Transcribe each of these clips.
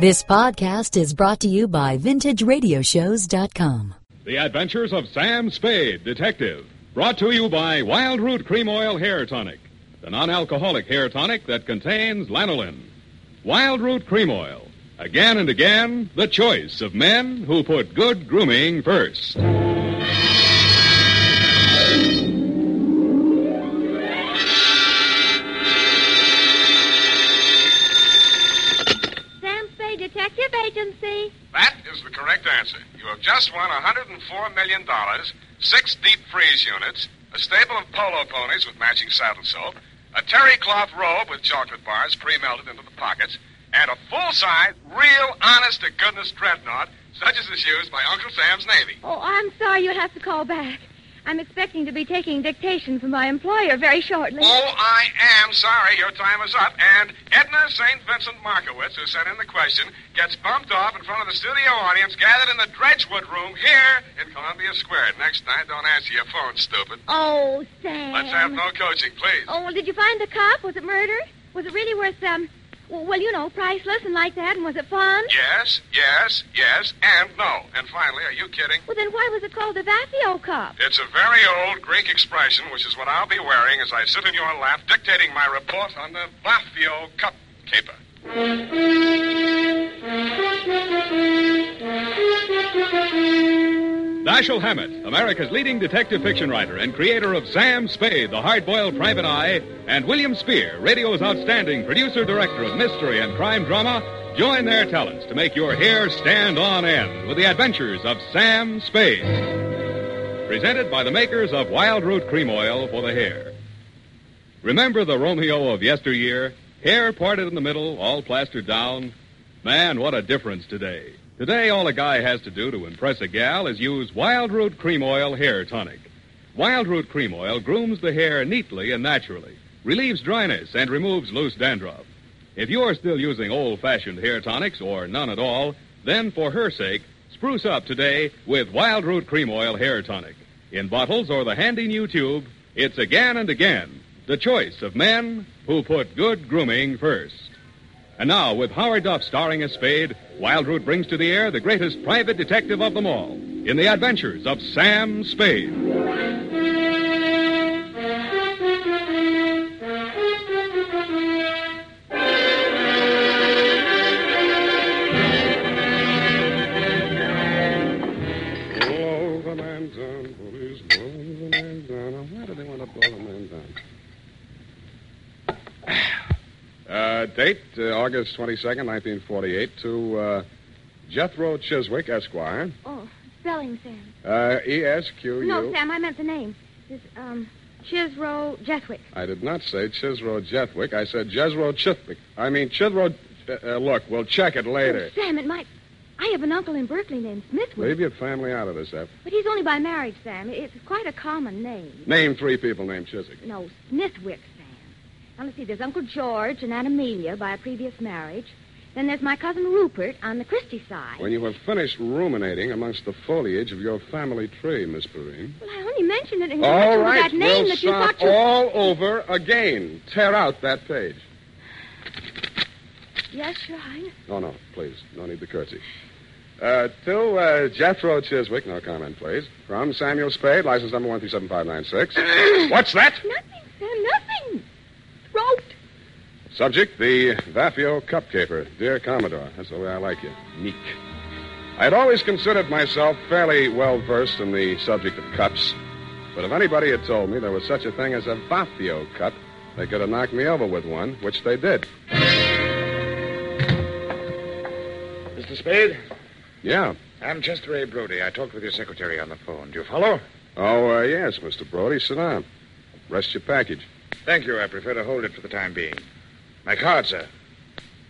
This podcast is brought to you by VintageRadioshows.com. The Adventures of Sam Spade, Detective. Brought to you by Wild Root Cream Oil Hair Tonic, the non alcoholic hair tonic that contains lanolin. Wild Root Cream Oil. Again and again, the choice of men who put good grooming first. Agency. That is the correct answer. You have just won $104 million, six deep freeze units, a stable of polo ponies with matching saddle soap, a terry cloth robe with chocolate bars pre-melted into the pockets, and a full-size, real, honest-to-goodness dreadnought, such as is used by Uncle Sam's Navy. Oh, I'm sorry you'll have to call back. I'm expecting to be taking dictation from my employer very shortly. Oh, I am sorry your time is up. And Edna St. Vincent Markowitz, who sent in the question, gets bumped off in front of the studio audience gathered in the Dredgewood room here in Columbia Square. Next night, don't answer your phone, stupid. Oh, Sam. Let's have no coaching, please. Oh, well, did you find the cop? Was it murder? Was it really worth, um, well, well, you know, priceless and like that? And was it fun? Yes, yes, yes, and no. And finally, are you kidding? Well, then why was it called the Vaphio Cup? It's a very old Greek expression, which is what I'll be wearing as I sit in your lap dictating my report on the Vaphio Cup caper. Dashiell Hammett, America's leading detective fiction writer and creator of Sam Spade, the hard-boiled private eye, and William Spier, radio's outstanding producer-director of mystery and crime drama, join their talents to make your hair stand on end with the adventures of Sam Spade. Presented by the makers of Wild Root Cream Oil for the hair. Remember the Romeo of yesteryear? Hair parted in the middle, all plastered down? Man, what a difference today. Today, all a guy has to do to impress a gal is use Wild Root Cream Oil Hair Tonic. Wild Root Cream Oil grooms the hair neatly and naturally, relieves dryness, and removes loose dandruff. If you're still using old fashioned hair tonics or none at all, then for her sake, spruce up today with Wild Root Cream Oil Hair Tonic. In bottles or the handy new tube, it's again and again the choice of men who put good grooming first. And now, with Howard Duff starring as Spade, Wild Root brings to the air the greatest private detective of them all in the adventures of Sam Spade. Date, uh, August 22nd, 1948, to uh, Jethro Chiswick, Esquire. Oh, spelling, Sam. Uh, E-S-Q-U. No, Sam, I meant the name. This, um, Chisro Jeswick. I did not say Chisro Jethwick. I said Jezro Chithwick. I mean, Chithro... Uh, uh, look, we'll check it later. Oh, Sam, it might... I have an uncle in Berkeley named Smithwick. Leave your family out of this, F. But he's only by marriage, Sam. It's quite a common name. Name three people named Chiswick. No, Smithwick. Now, let's see. There's Uncle George and Aunt Amelia by a previous marriage. Then there's my cousin Rupert on the Christie side. When you have finished ruminating amongst the foliage of your family tree, Miss Perine. Well, I only mentioned it in connection with right, that name we'll that you thought you... all over again. Tear out that page. Yes, Your Highness. No, no, please. No need to curtsy. Uh, to uh, Jethro Chiswick, no comment, please. From Samuel Spade, license number 137596. What's that? Nothing, Sam, nothing. Subject, the Vaphio Cup Caper. Dear Commodore, that's the way I like you. Meek. I had always considered myself fairly well versed in the subject of cups. But if anybody had told me there was such a thing as a Vaphio Cup, they could have knocked me over with one, which they did. Mr. Spade, Yeah. I'm Chester A. Brody. I talked with your secretary on the phone. Do you follow? Oh, uh, yes, Mr. Brody. Sit down. Rest your package. Thank you. I prefer to hold it for the time being. My card, sir.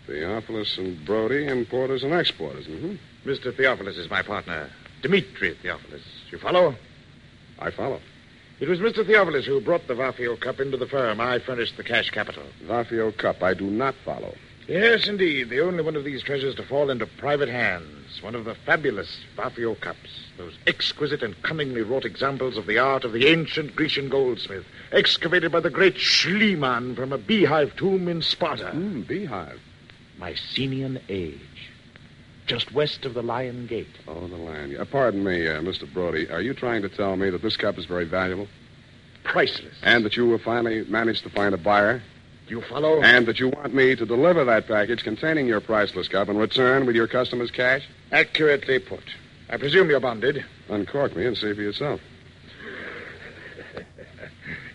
Theophilus and Brody, importers and exporters. Mm-hmm. Mr. Theophilus is my partner, Dmitri Theophilus. You follow? I follow. It was Mr. Theophilus who brought the Vaphio Cup into the firm. I furnished the cash capital. Vaphio Cup, I do not follow. Yes, indeed. The only one of these treasures to fall into private hands. One of the fabulous Vaphio cups. Those exquisite and cunningly wrought examples of the art of the ancient Grecian goldsmith, excavated by the great Schliemann from a beehive tomb in Sparta. Hmm, beehive. Mycenaean age. just west of the Lion Gate. Oh, the land. Uh, pardon me, uh, Mr. Brody. Are you trying to tell me that this cup is very valuable? Priceless. And that you have finally managed to find a buyer? You follow? And that you want me to deliver that package containing your priceless cup and return with your customer's cash? Accurately put. I presume you're bonded. Uncork me and see for yourself.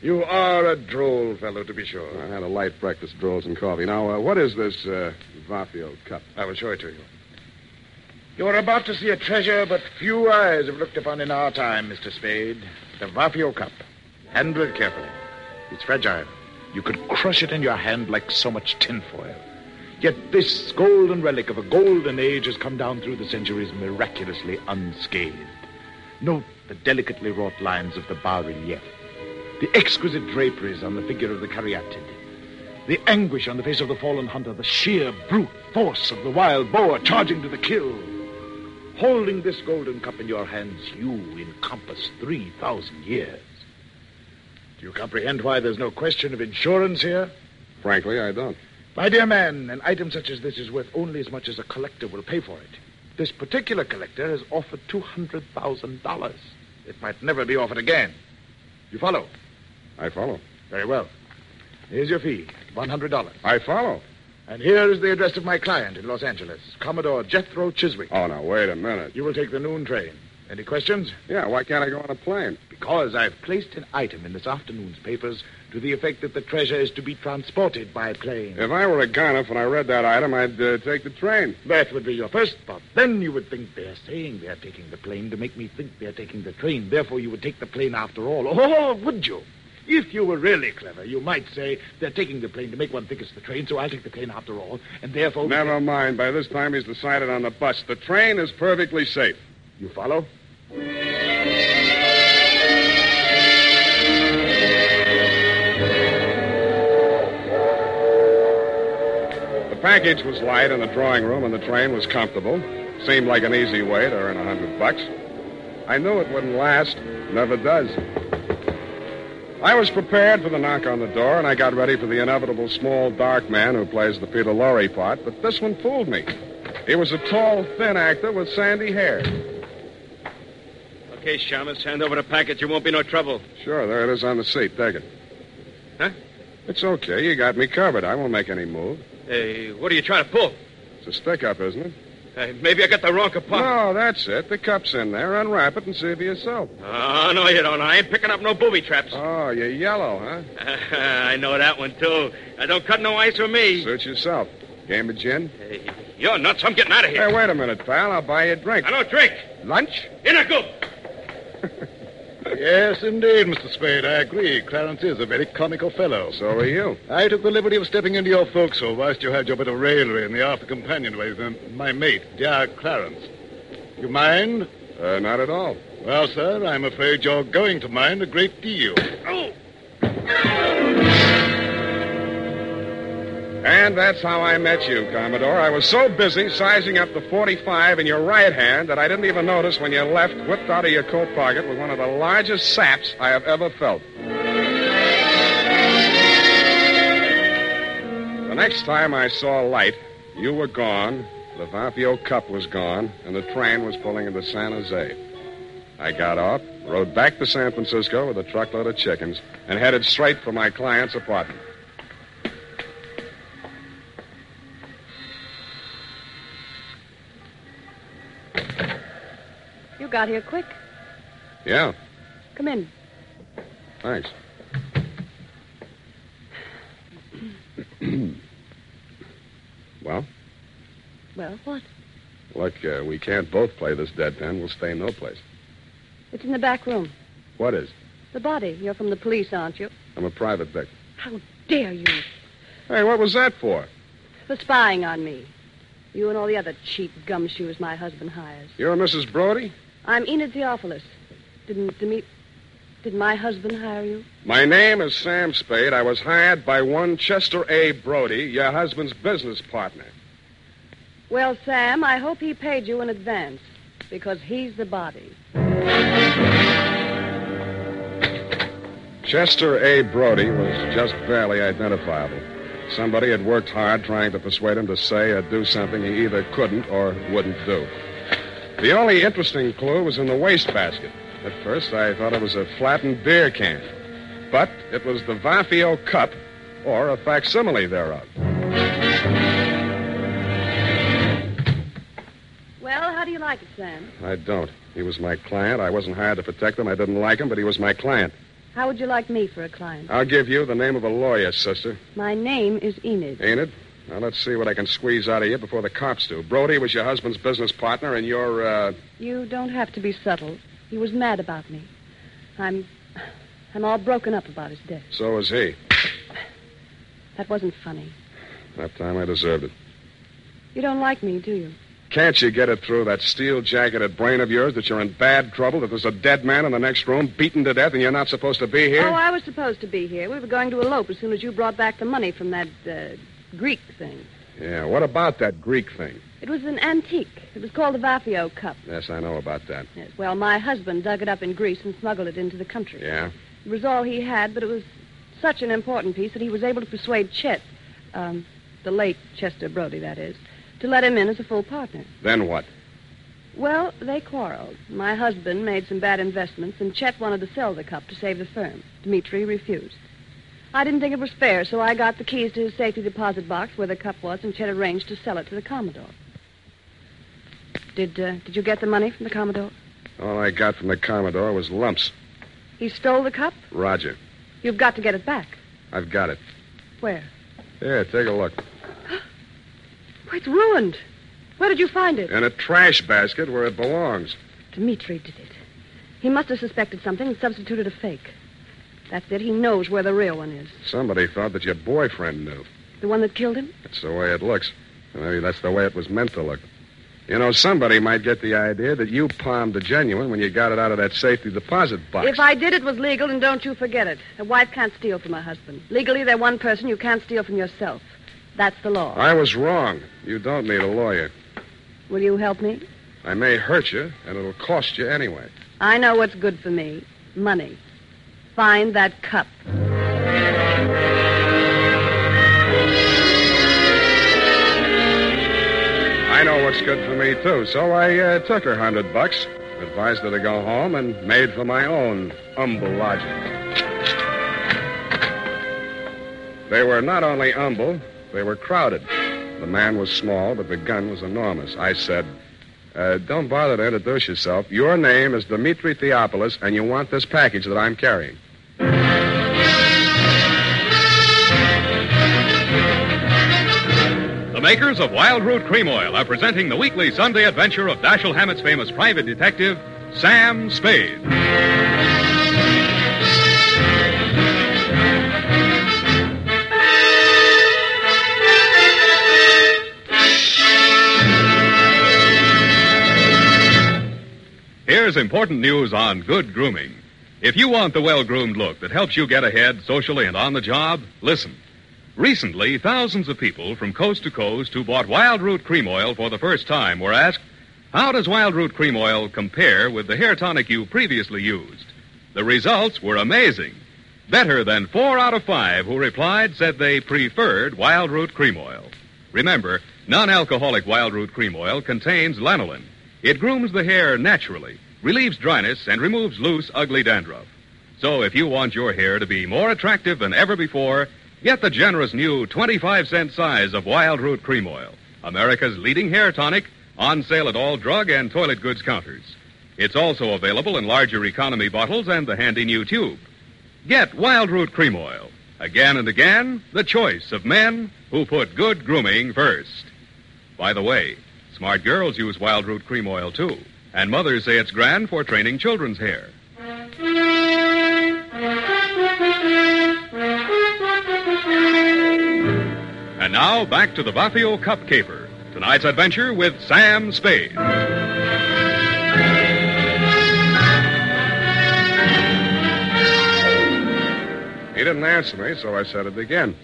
You are a droll fellow, to be sure. I had a light breakfast, rolls and coffee. Now, uh, what is this uh, Vaphio cup? I will show it to you. You are about to see a treasure but few eyes have looked upon in our time, Mr. Spade. The Vaphio cup. Handle it carefully. It's fragile. You could crush it in your hand like so much tinfoil. Yet this golden relic of a golden age has come down through the centuries miraculously unscathed. Note the delicately wrought lines of the bas-relief, the exquisite draperies on the figure of the caryatid, the anguish on the face of the fallen hunter, the sheer brute force of the wild boar charging to the kill. Holding this golden cup in your hands, you encompass 3,000 years. Do you comprehend why there's no question of insurance here? Frankly, I don't. My dear man, an item such as this is worth only as much as a collector will pay for it. This particular collector has offered $200,000. It might never be offered again. You follow? I follow. Very well. Here's your fee, $100. I follow. And here is the address of my client in Los Angeles, Commodore Jethro Chiswick. Oh, now, wait a minute. You will take the noon train. Any questions? Yeah, why can't I go on a plane? Because I've placed an item in this afternoon's papers to the effect that the treasure is to be transported by plane. If I were a gunner, when I read that item, I'd uh, take the train. That would be your first thought. Then you would think they're saying they're taking the plane to make me think they're taking the train. Therefore, you would take the plane after all. Oh, would you? If you were really clever, you might say they're taking the plane to make one think it's the train, so I'll take the plane after all, and therefore. Never mind. By this time, he's decided on the bus. The train is perfectly safe. You follow? The package was light in the drawing room, and the train was comfortable. Seemed like an easy way to earn a hundred bucks. I knew it wouldn't last. Never does. I was prepared for the knock on the door, and I got ready for the inevitable small, dark man who plays the Peter Lorre part, but this one fooled me. He was a tall, thin actor with sandy hair. Okay, Shamus, hand over the package. There won't be no trouble. Sure, there it is on the seat. Take it. Huh? It's okay. You got me covered. I won't make any move. Hey, what are you trying to pull? It's a stick up, isn't it? Hey, maybe I got the wrong compartment. No, that's it. The cup's in there. Unwrap it and see for yourself. Oh, no, you don't. I ain't picking up no booby traps. Oh, you're yellow, huh? I know that one, too. I don't cut no ice with me. Suit yourself. Game of gin? Hey, you're nuts. I'm getting out of here. Hey, wait a minute, pal. I'll buy you a drink. I don't drink. Lunch? In a goop. Yes, indeed, Mr. Spade. I agree. Clarence is a very comical fellow. So are you. I took the liberty of stepping into your forecastle whilst you had your bit of raillery in the after companionway with um, my mate, dear Clarence. You mind? Uh, not at all. Well, sir, I'm afraid you're going to mind a great deal. Oh, And that's how I met you, Commodore. I was so busy sizing up the 45 in your right hand that I didn't even notice when you left, whipped out of your coat pocket with one of the largest saps I have ever felt. The next time I saw light, you were gone, the Vaphio Cup was gone, and the train was pulling into San Jose. I got off, rode back to San Francisco with a truckload of chickens, and headed straight for my client's apartment. Got here quick. Yeah, Come in. thanks. well, Well, what? look, uh, we can't both play this deadpan. We'll stay no place. It's in the back room. What is? The body. You're from the police, aren't you? I'm a private victim. How dare you? Hey, what was that for? For spying on me. You and all the other cheap gumshoes my husband hires. You're Mrs. Brody? I'm Enid Theophilus. Didn't Demi... Did my husband hire you? My name is Sam Spade. I was hired by one Chester A. Brody, your husband's business partner. Well, Sam, I hope he paid you in advance. Because he's the body. Chester A. Brody was just barely identifiable. Somebody had worked hard trying to persuade him to say or do something he either couldn't or wouldn't do. The only interesting clue was in the wastebasket. At first, I thought it was a flattened beer can. But it was the Vaphio cup, or a facsimile thereof. Well, how do you like it, Sam? I don't. He was my client. I wasn't hired to protect him. I didn't like him, but he was my client. How would you like me for a client? I'll give you the name of a lawyer, sister. My name is Enid. Ain't it? Now, let's see what I can squeeze out of you before the cops do. Brody was your husband's business partner, and you're, uh. You don't have to be subtle. He was mad about me. I'm. I'm all broken up about his death. So was he. That wasn't funny. That time I deserved it. You don't like me, do you? Can't you get it through that steel jacketed brain of yours that you're in bad trouble, that there's a dead man in the next room, beaten to death, and you're not supposed to be here? Oh, I was supposed to be here. We were going to elope as soon as you brought back the money from that uh, Greek thing. Yeah, what about that Greek thing? It was an antique. It was called the Vaphio Cup. Yes, I know about that. Yes. Well, my husband dug it up in Greece and smuggled it into the country. Yeah? It was all he had, but it was such an important piece that he was able to persuade Chet, um, the late Chester Brody, that is, to let him in as a full partner. Then what? Well, they quarreled. My husband made some bad investments, and Chet wanted to sell the cup to save the firm. Dmitri refused. I didn't think it was fair, so I got the keys to his safety deposit box where the cup was, and Chet arranged to sell it to the Commodore. Did uh, did you get the money from the Commodore? All I got from the Commodore was lumps. He stole the cup? Roger. You've got to get it back. I've got it. Where? Here, take a look. Oh, it's ruined. Where did you find it? In a trash basket where it belongs. Dmitri did it. He must have suspected something and substituted a fake. That's it. He knows where the real one is. Somebody thought that your boyfriend knew. The one that killed him? That's the way it looks. Maybe that's the way it was meant to look. You know, somebody might get the idea that you palmed the genuine when you got it out of that safety deposit box. If I did, it was legal, and don't you forget it. A wife can't steal from her husband. Legally, they're one person. You can't steal from yourself. That's the law. I was wrong. You don't need a lawyer. Will you help me? I may hurt you, and it'll cost you anyway. I know what's good for me money. Find that cup. I know what's good for me, too, so I uh, took her hundred bucks, advised her to go home, and made for my own humble lodging. They were not only humble, they were crowded. The man was small, but the gun was enormous. I said, uh, Don't bother to introduce yourself. Your name is Dimitri Theopolis, and you want this package that I'm carrying. Makers of Wild Root Cream Oil are presenting the weekly Sunday adventure of Dashiell Hammett's famous private detective, Sam Spade. Here's important news on good grooming. If you want the well groomed look that helps you get ahead socially and on the job, listen. Recently, thousands of people from coast to coast who bought Wild Root Cream Oil for the first time were asked, How does Wild Root Cream Oil compare with the hair tonic you previously used? The results were amazing. Better than four out of five who replied said they preferred Wild Root Cream Oil. Remember, non alcoholic Wild Root Cream Oil contains lanolin. It grooms the hair naturally, relieves dryness, and removes loose, ugly dandruff. So if you want your hair to be more attractive than ever before, get the generous new 25 cent size of Wild Root Cream Oil, America's leading hair tonic, on sale at all drug and toilet goods counters. It's also available in larger economy bottles and the handy new tube. Get Wild Root Cream Oil. Again and again, the choice of men who put good grooming first. By the way, smart girls use Wild Root Cream Oil too, and mothers say it's grand for training children's hair. And now back to the Vaphio Cup Caper. Tonight's adventure with Sam Spade. He didn't answer me, so I said it again.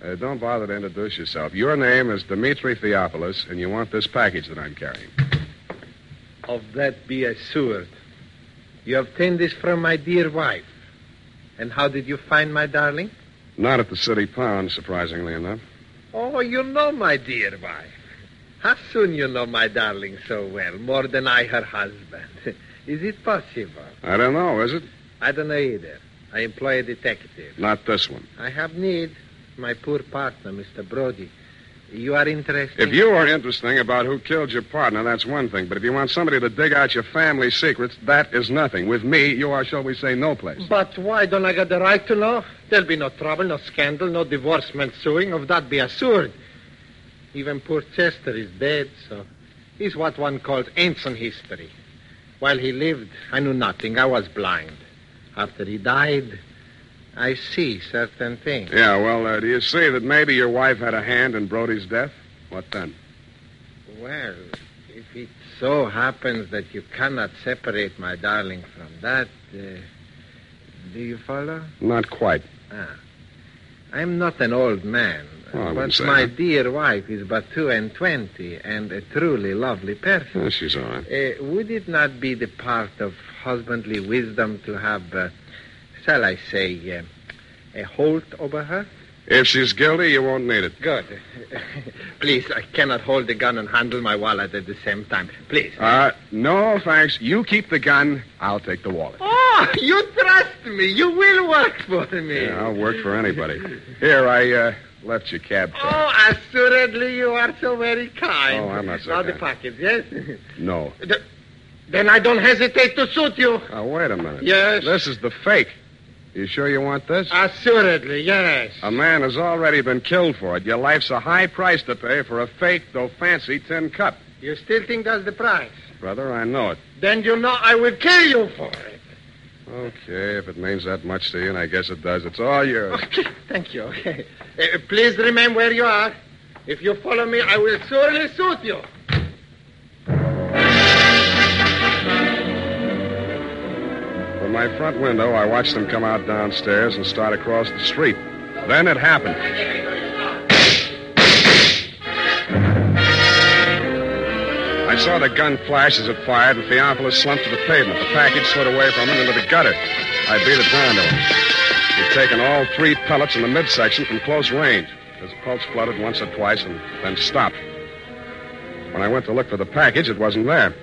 Uh, don't bother to introduce yourself. Your name is Dimitri Theopolis, and you want this package that I'm carrying. Of that be assured. You obtained this from my dear wife. And how did you find my darling? Not at the city pound, surprisingly enough. Oh, you know my dear wife. How soon you know my darling so well, more than I her husband? Is it possible? I don't know, is it? I don't know either. I employ a detective. Not this one. I have need. My poor partner, Mr. Brody. You are interested. If you are interesting about who killed your partner, that's one thing. But if you want somebody to dig out your family secrets, that is nothing. With me, you are, shall we say, no place. But why don't I get the right to know? There'll be no trouble, no scandal, no divorcement suing. Of that be assured. Even poor Chester is dead, so he's what one calls ancient history. While he lived, I knew nothing. I was blind. After he died, I see certain things. Yeah, well, uh, do you see that maybe your wife had a hand in Brody's death? What then? Well, if it so happens that you cannot separate my darling from that, uh, do you follow? Not quite. Ah. I'm not an old man, Oh, but my that. dear wife is but two and twenty and a truly lovely person. Yeah, she's all right. Uh, would it not be the part of husbandly wisdom to have, uh, shall I say, uh, a hold over her? If she's guilty, you won't need it. Good. Please, I cannot hold the gun and handle my wallet at the same time. Please. Uh, no, thanks. You keep the gun. I'll take the wallet. Oh, you trust me. You will work for me. Yeah, I'll work for anybody. Here, I uh, left your cab fare. Oh, assuredly you are so very kind. Oh, I'm not so Now the kind. package, yes? No. Th- then I don't hesitate to suit you. Oh, wait a minute. Yes. This is the fake. You sure you want this? Assuredly, yes. A man has already been killed for it. Your life's a high price to pay for a fake, though fancy, tin cup. You still think that's the price? Brother, I know it. Then you know I will kill you for it. Okay, if it means that much to you, and I guess it does, it's all yours. Thank you. Uh, please remain where you are. If you follow me, I will surely suit you. My front window, I watched them come out downstairs and start across the street. Then it happened. I saw the gun flash as it fired, and Theophilus slumped to the pavement. The package slid away from him into the gutter. I beat it down to him. He'd taken all three pellets in the midsection from close range. His pulse fluttered once or twice and then stopped. When I went to look for the package, it wasn't there.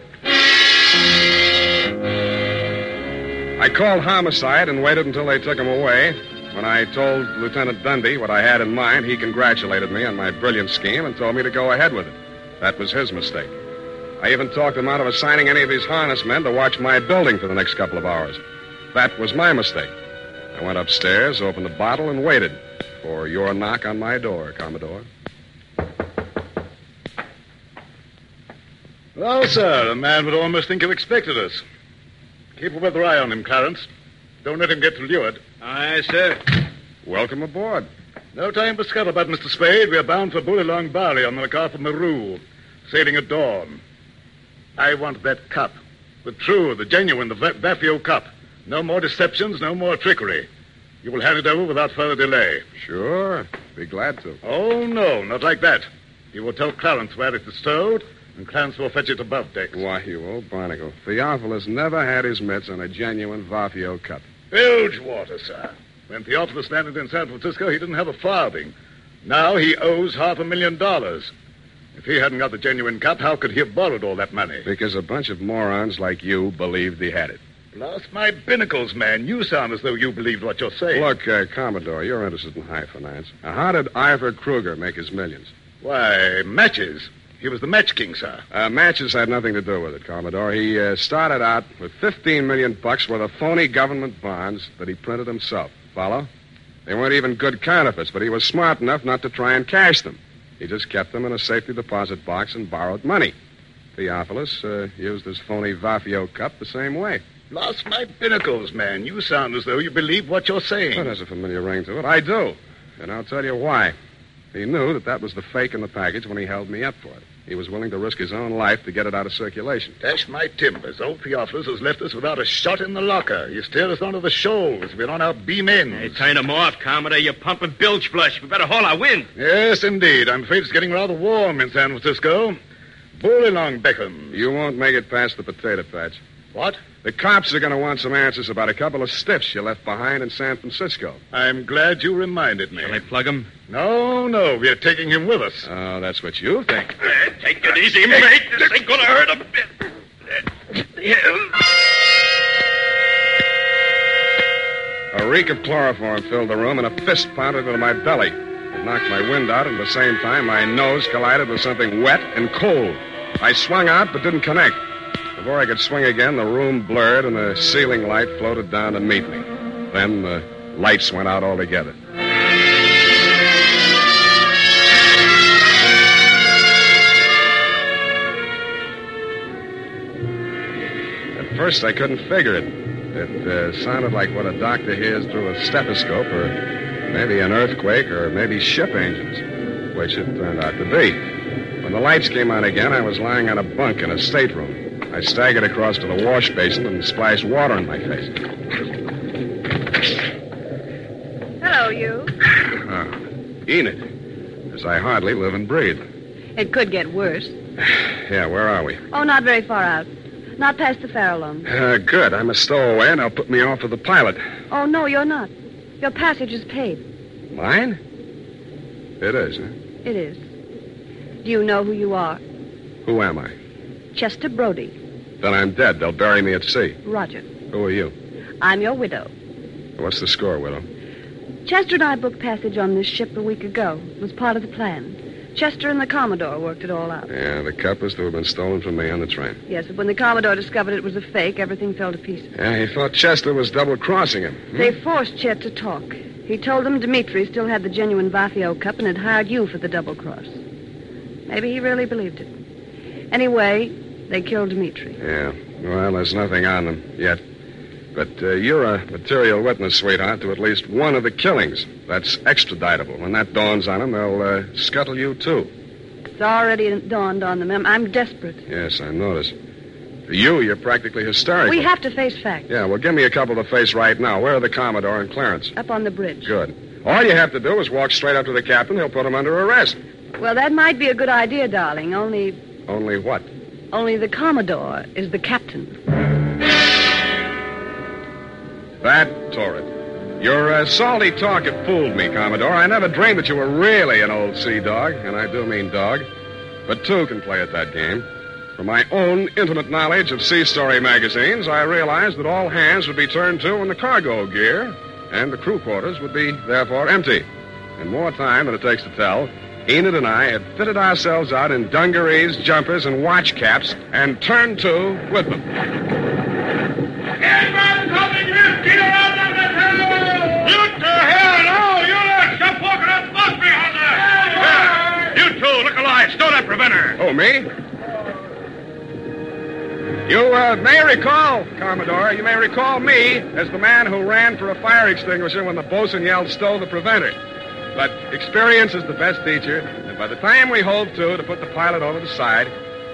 I called homicide and waited until they took him away. When I told Lieutenant Dundee what I had in mind, he congratulated me on my brilliant scheme and told me to go ahead with it. That was his mistake. I even talked him out of assigning any of his harness men to watch my building for the next couple of hours. That was my mistake. I went upstairs, opened the bottle, and waited for your knock on my door, Commodore. Well, sir, a man would almost think you expected us. Keep a weather eye on him, Clarence. Don't let him get to leeward. Aye, sir. Welcome aboard. No time for scuttlebutt, Mr. Spade. We're bound for Bullylong Barley on the lookout for Maru, sailing at dawn. I want that cup. The true, the genuine, the Va- Vaphio cup. No more deceptions, no more trickery. You will hand it over without further delay. Sure. Be glad to. Oh, no, not like that. You will tell Clarence where it is stowed, and Clarence will fetch it above deck. Why, you old barnacle. Theophilus never had his mitts on a genuine Vaphio cup. Bilge water, sir. When Theophilus landed in San Francisco, he didn't have a farthing. Now he owes half a million dollars. If he hadn't got the genuine cup, how could he have borrowed all that money? Because a bunch of morons like you believed he had it. Blast my binnacles, man. You sound as though you believed what you're saying. Look, uh, Commodore, you're interested in high finance. Now, how did Ivar Kreuger make his millions? Why, matches. He was the match king, sir. Uh, matches had nothing to do with it, Commodore. He uh, started out with 15 million bucks worth of phony government bonds that he printed himself. Follow? They weren't even good counterfeits, but he was smart enough not to try and cash them. He just kept them in a safety deposit box and borrowed money. Theophilus uh, used his phony Vaphio cup the same way. Lost my binnacles, man. You sound as though you believe what you're saying. Well, there's a familiar ring to it. I do. And I'll tell you why. He knew that that was the fake in the package when he held me up for it. He was willing to risk his own life to get it out of circulation. Dash my timbers. Old Theophilus has left us without a shot in the locker. He steered us onto the shoals. We're on our beam ends. Hey, turn him off, Commodore. You're pumping bilge flush. We better haul our wind. Yes, indeed. I'm afraid it's getting rather warm in San Francisco. Bullylong Beckham. You won't make it past the potato patch. What? The cops are going to want some answers about a couple of stiffs you left behind in San Francisco. I'm glad you reminded me. Shall I plug him? No, no, we're taking him with us. Oh, that's what you think. Uh, take it easy, mate. This ain't gonna hurt a bit. A reek of chloroform filled the room, and a fist pounded into my belly. It knocked my wind out, and at the same time, my nose collided with something wet and cold. I swung out, but didn't connect. Before I could swing again, the room blurred, and the ceiling light floated down to meet me. Then the lights went out altogether. At first, I couldn't figure it. It uh, sounded like what a doctor hears through a stethoscope, or maybe an earthquake, or maybe ship engines, which it turned out to be. When the lights came on again, I was lying on a bunk in a stateroom. I staggered across to the wash basin and splashed water in my face. Hello, you. Oh, Enid, as I hardly live and breathe. It could get worse. Yeah, where are we? Oh, not very far out. Not past the Farallon. Uh, good. I'm a stowaway, and they'll put me off with the pilot. Oh, no, you're not. Your passage is paid. Mine? It is, huh? It is. Do you know who you are? Who am I? Chester Brody. Then I'm dead. They'll bury me at sea. Roger. Who are you? I'm your widow. What's the score, widow? Chester and I booked passage on this ship a week ago. It was part of the plan. Chester and the Commodore worked it all out. Yeah, the cup was to have been stolen from me on the train. Yes, but when the Commodore discovered it was a fake, everything fell to pieces. Yeah, he thought Chester was double crossing him. Hmm? They forced Chet to talk. He told them Dimitri still had the genuine Vaphio cup and had hired you for the double cross. Maybe he really believed it. Anyway, they killed Dimitri. Yeah. Well, there's nothing on them yet. But uh, you're a material witness, sweetheart, to at least one of the killings. That's extraditable. When that dawns on them, they'll uh, scuttle you, too. It's already dawned on them. I'm, I'm desperate. Yes, I notice. For you, you're practically hysterical. We have to face facts. Yeah, well, give me a couple to face right now. Where are the Commodore and Clarence? Up on the bridge. Good. All you have to do is walk straight up to the captain. He'll put him under arrest. Well, that might be a good idea, darling. Only, Only what? Only the Commodore is the captain. That, torrid. Your uh, salty talk had fooled me, Commodore. I never dreamed that you were really an old sea dog, and I do mean dog. But two can play at that game. From my own intimate knowledge of sea story magazines, I realized that all hands would be turned to in the cargo gear, and the crew quarters would be, therefore, empty. In more time than it takes to tell, Enid and I had fitted ourselves out in dungarees, jumpers, and watch caps, and turned to with them. You to hell! No, you let stop walking up bus behind there! You two, look alive. Stow that preventer. Oh, me? You uh, may recall, Commodore, you may recall me as the man who ran for a fire extinguisher when the bosun yelled, stow the preventer. But experience is the best teacher, and by the time we hove to to put the pilot over the side,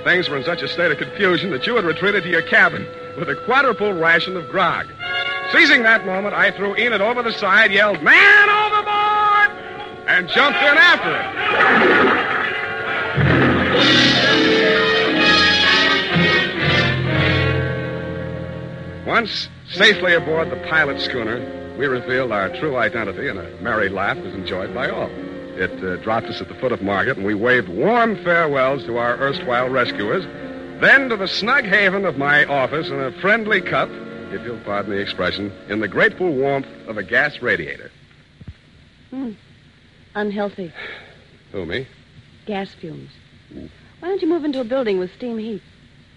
things were in such a state of confusion that you had retreated to your cabin with a quadruple ration of grog. Seizing that moment, I threw Enid over the side, yelled, Man overboard! and jumped in after her. Once safely aboard the pilot schooner, we revealed our true identity, and a merry laugh was enjoyed by all. It uh, dropped us at the foot of Market, and we waved warm farewells to our erstwhile rescuers, then to the snug haven of my office in a friendly cup, if you'll pardon the expression, in the grateful warmth of a gas radiator. Hmm. Unhealthy. Who, me? Gas fumes. Why don't you move into a building with steam heat?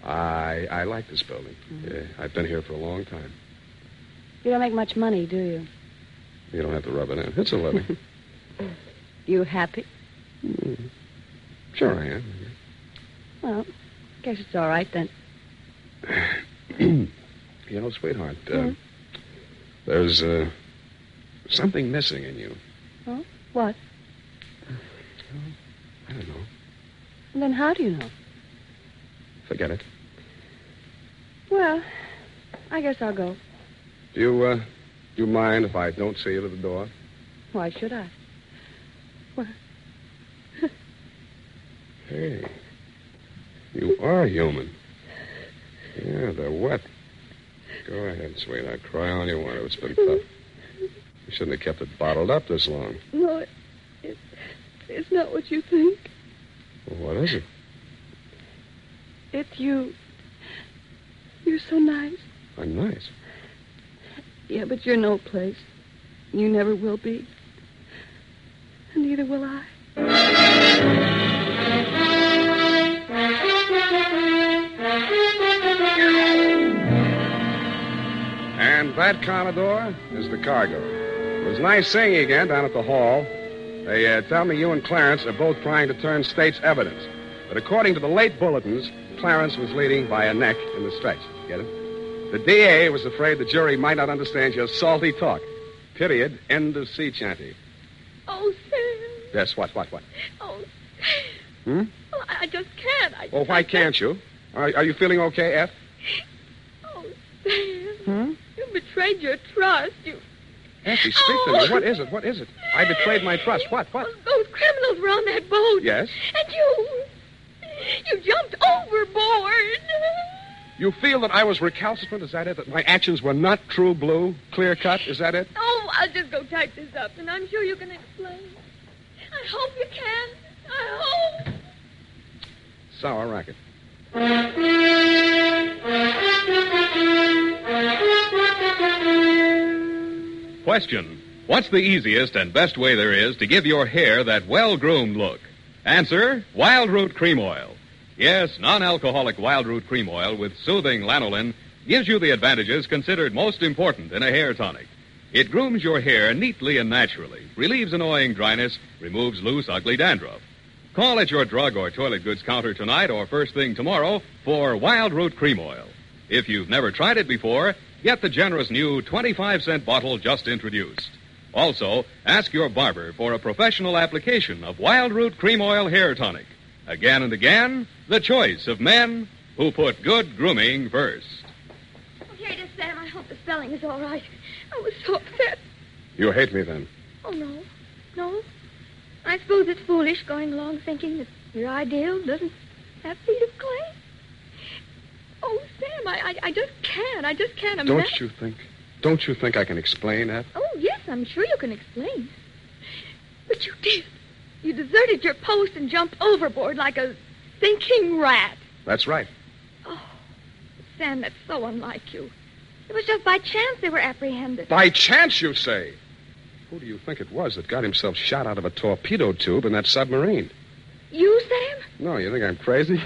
I I like this building. Yeah, I've been here for a long time. You don't make much money, do you? You don't have to rub it in. It's a living. You happy? sure I am. Well, I guess it's all right then. You know, sweetheart, uh, there's uh, something missing in you. Huh? What? I don't know. Then how do you know? Forget it. Well, I guess I'll go. Do you, uh, do you mind if I don't see you to the door? Why should I? Well, Hey, you are human. Yeah, they're wet. Go ahead, sweetheart. Cry all you want. It's been tough. You shouldn't have kept it bottled up this long. No, it, it, it's not what you think. Well, what is it? It's you. You're so nice. I'm nice. Yeah, but you're no place. You never will be. And neither will I. And that, Commodore, is the cargo. It was nice seeing you again down at the hall. They uh, tell me you and Clarence are both trying to turn state's evidence. But according to the late bulletins, Clarence was leading by a neck in the stretch. Get it? The DA was afraid the jury might not understand your salty talk. Period. End of sea chanty. Oh, Sam. Yes, what, what, what? Oh, Hmm? well, I I just can't. I, Well, why can't you? Are, are you feeling okay, F? Oh, Sam. Hmm? You betrayed your trust. You. Effie, speak to me. What is it? What is it? I betrayed my trust. What? What? Those criminals were on that boat. Yes? And you. You jumped overboard. You feel that I was recalcitrant? Is that it? That my actions were not true blue, clear cut? Is that it? Oh, I'll just go type this up, and I'm sure you can explain. I hope you can. I hope. Sour racket. Question What's the easiest and best way there is to give your hair that well groomed look? Answer Wild Root Cream Oil. Yes, non alcoholic Wild Root Cream Oil with soothing lanolin gives you the advantages considered most important in a hair tonic. It grooms your hair neatly and naturally, relieves annoying dryness, removes loose, ugly dandruff. Call at your drug or toilet goods counter tonight or first thing tomorrow for Wild Root Cream Oil. If you've never tried it before, get the generous new 25 cent bottle just introduced. Also, ask your barber for a professional application of Wild Root Cream Oil Hair Tonic. Again and again, the choice of men who put good grooming first. Oh, here it is, Sam. I hope the spelling is all right. I was so upset. You hate me then. Oh, no. No. I suppose it's foolish going along thinking that your ideal doesn't have feet of clay. Oh, Sam, I, I, I just can't. I just can't imagine. Don't you think? Don't you think I can explain, F? Oh, yes, I'm sure you can explain. But you did. You deserted your post and jumped overboard like a thinking rat. That's right. Oh, Sam, that's so unlike you. It was just by chance they were apprehended. By chance, you say? Who do you think it was that got himself shot out of a torpedo tube in that submarine? You, Sam? No, you think I'm crazy?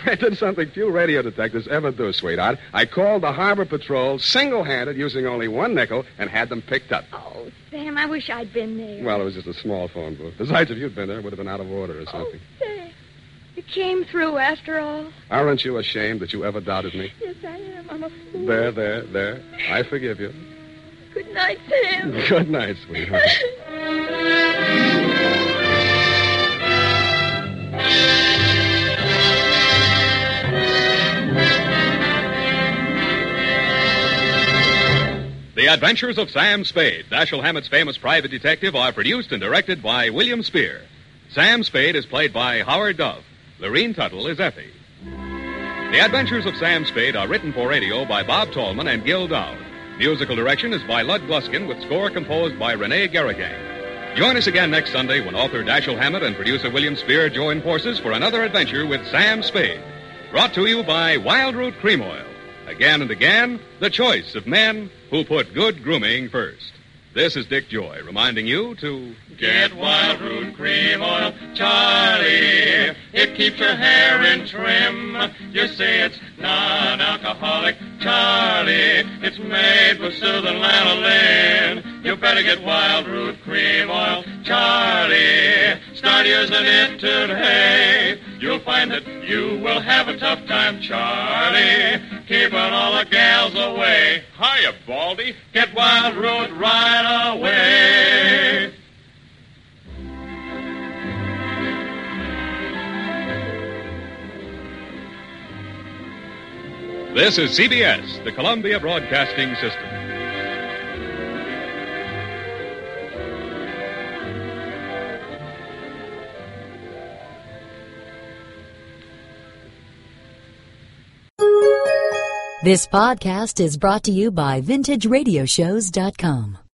I did something few radio detectives ever do, sweetheart. I called the Harbor Patrol single-handed using only one nickel and had them picked up. Oh, Sam, I wish I'd been there. Well, it was just a small phone booth. Besides, if you'd been there, it would have been out of order or something. oh, something. Sam, you came through after all. Aren't you ashamed that you ever doubted me? Yes, I am. I'm a fool. There, there, there. I forgive you. Good night, Sam. Good night, sweetheart. The Adventures of Sam Spade, Dashiell Hammett's famous private detective, are produced and directed by William Spier. Sam Spade is played by Howard Duff. Lorene Tuttle is Effie. The Adventures of Sam Spade are written for radio by Bob Tallman and Gil Doud. Musical direction is by Lud Gluskin with score composed by Renee Garriguenc. Join us again next Sunday when author Dashiell Hammett and producer William Spier join forces for another adventure with Sam Spade. Brought to you by Wild Root Cream Oil. Again and again, the choice of men who put good grooming first. This is Dick Joy reminding you to Get Wild Root Cream Oil, Charlie. It keeps your hair in trim. You say it's non-alcoholic, Charlie. It's made with soothing lanolin. You better get Wild Root Cream Oil, Charlie. Start using it today. You'll find that you will have a tough time, Charlie. Keeping all the gals away. Hiya, Baldy. Get Wild Root right away. This is CBS, the Columbia Broadcasting System. This podcast is brought to you by VintageRadioshows.com.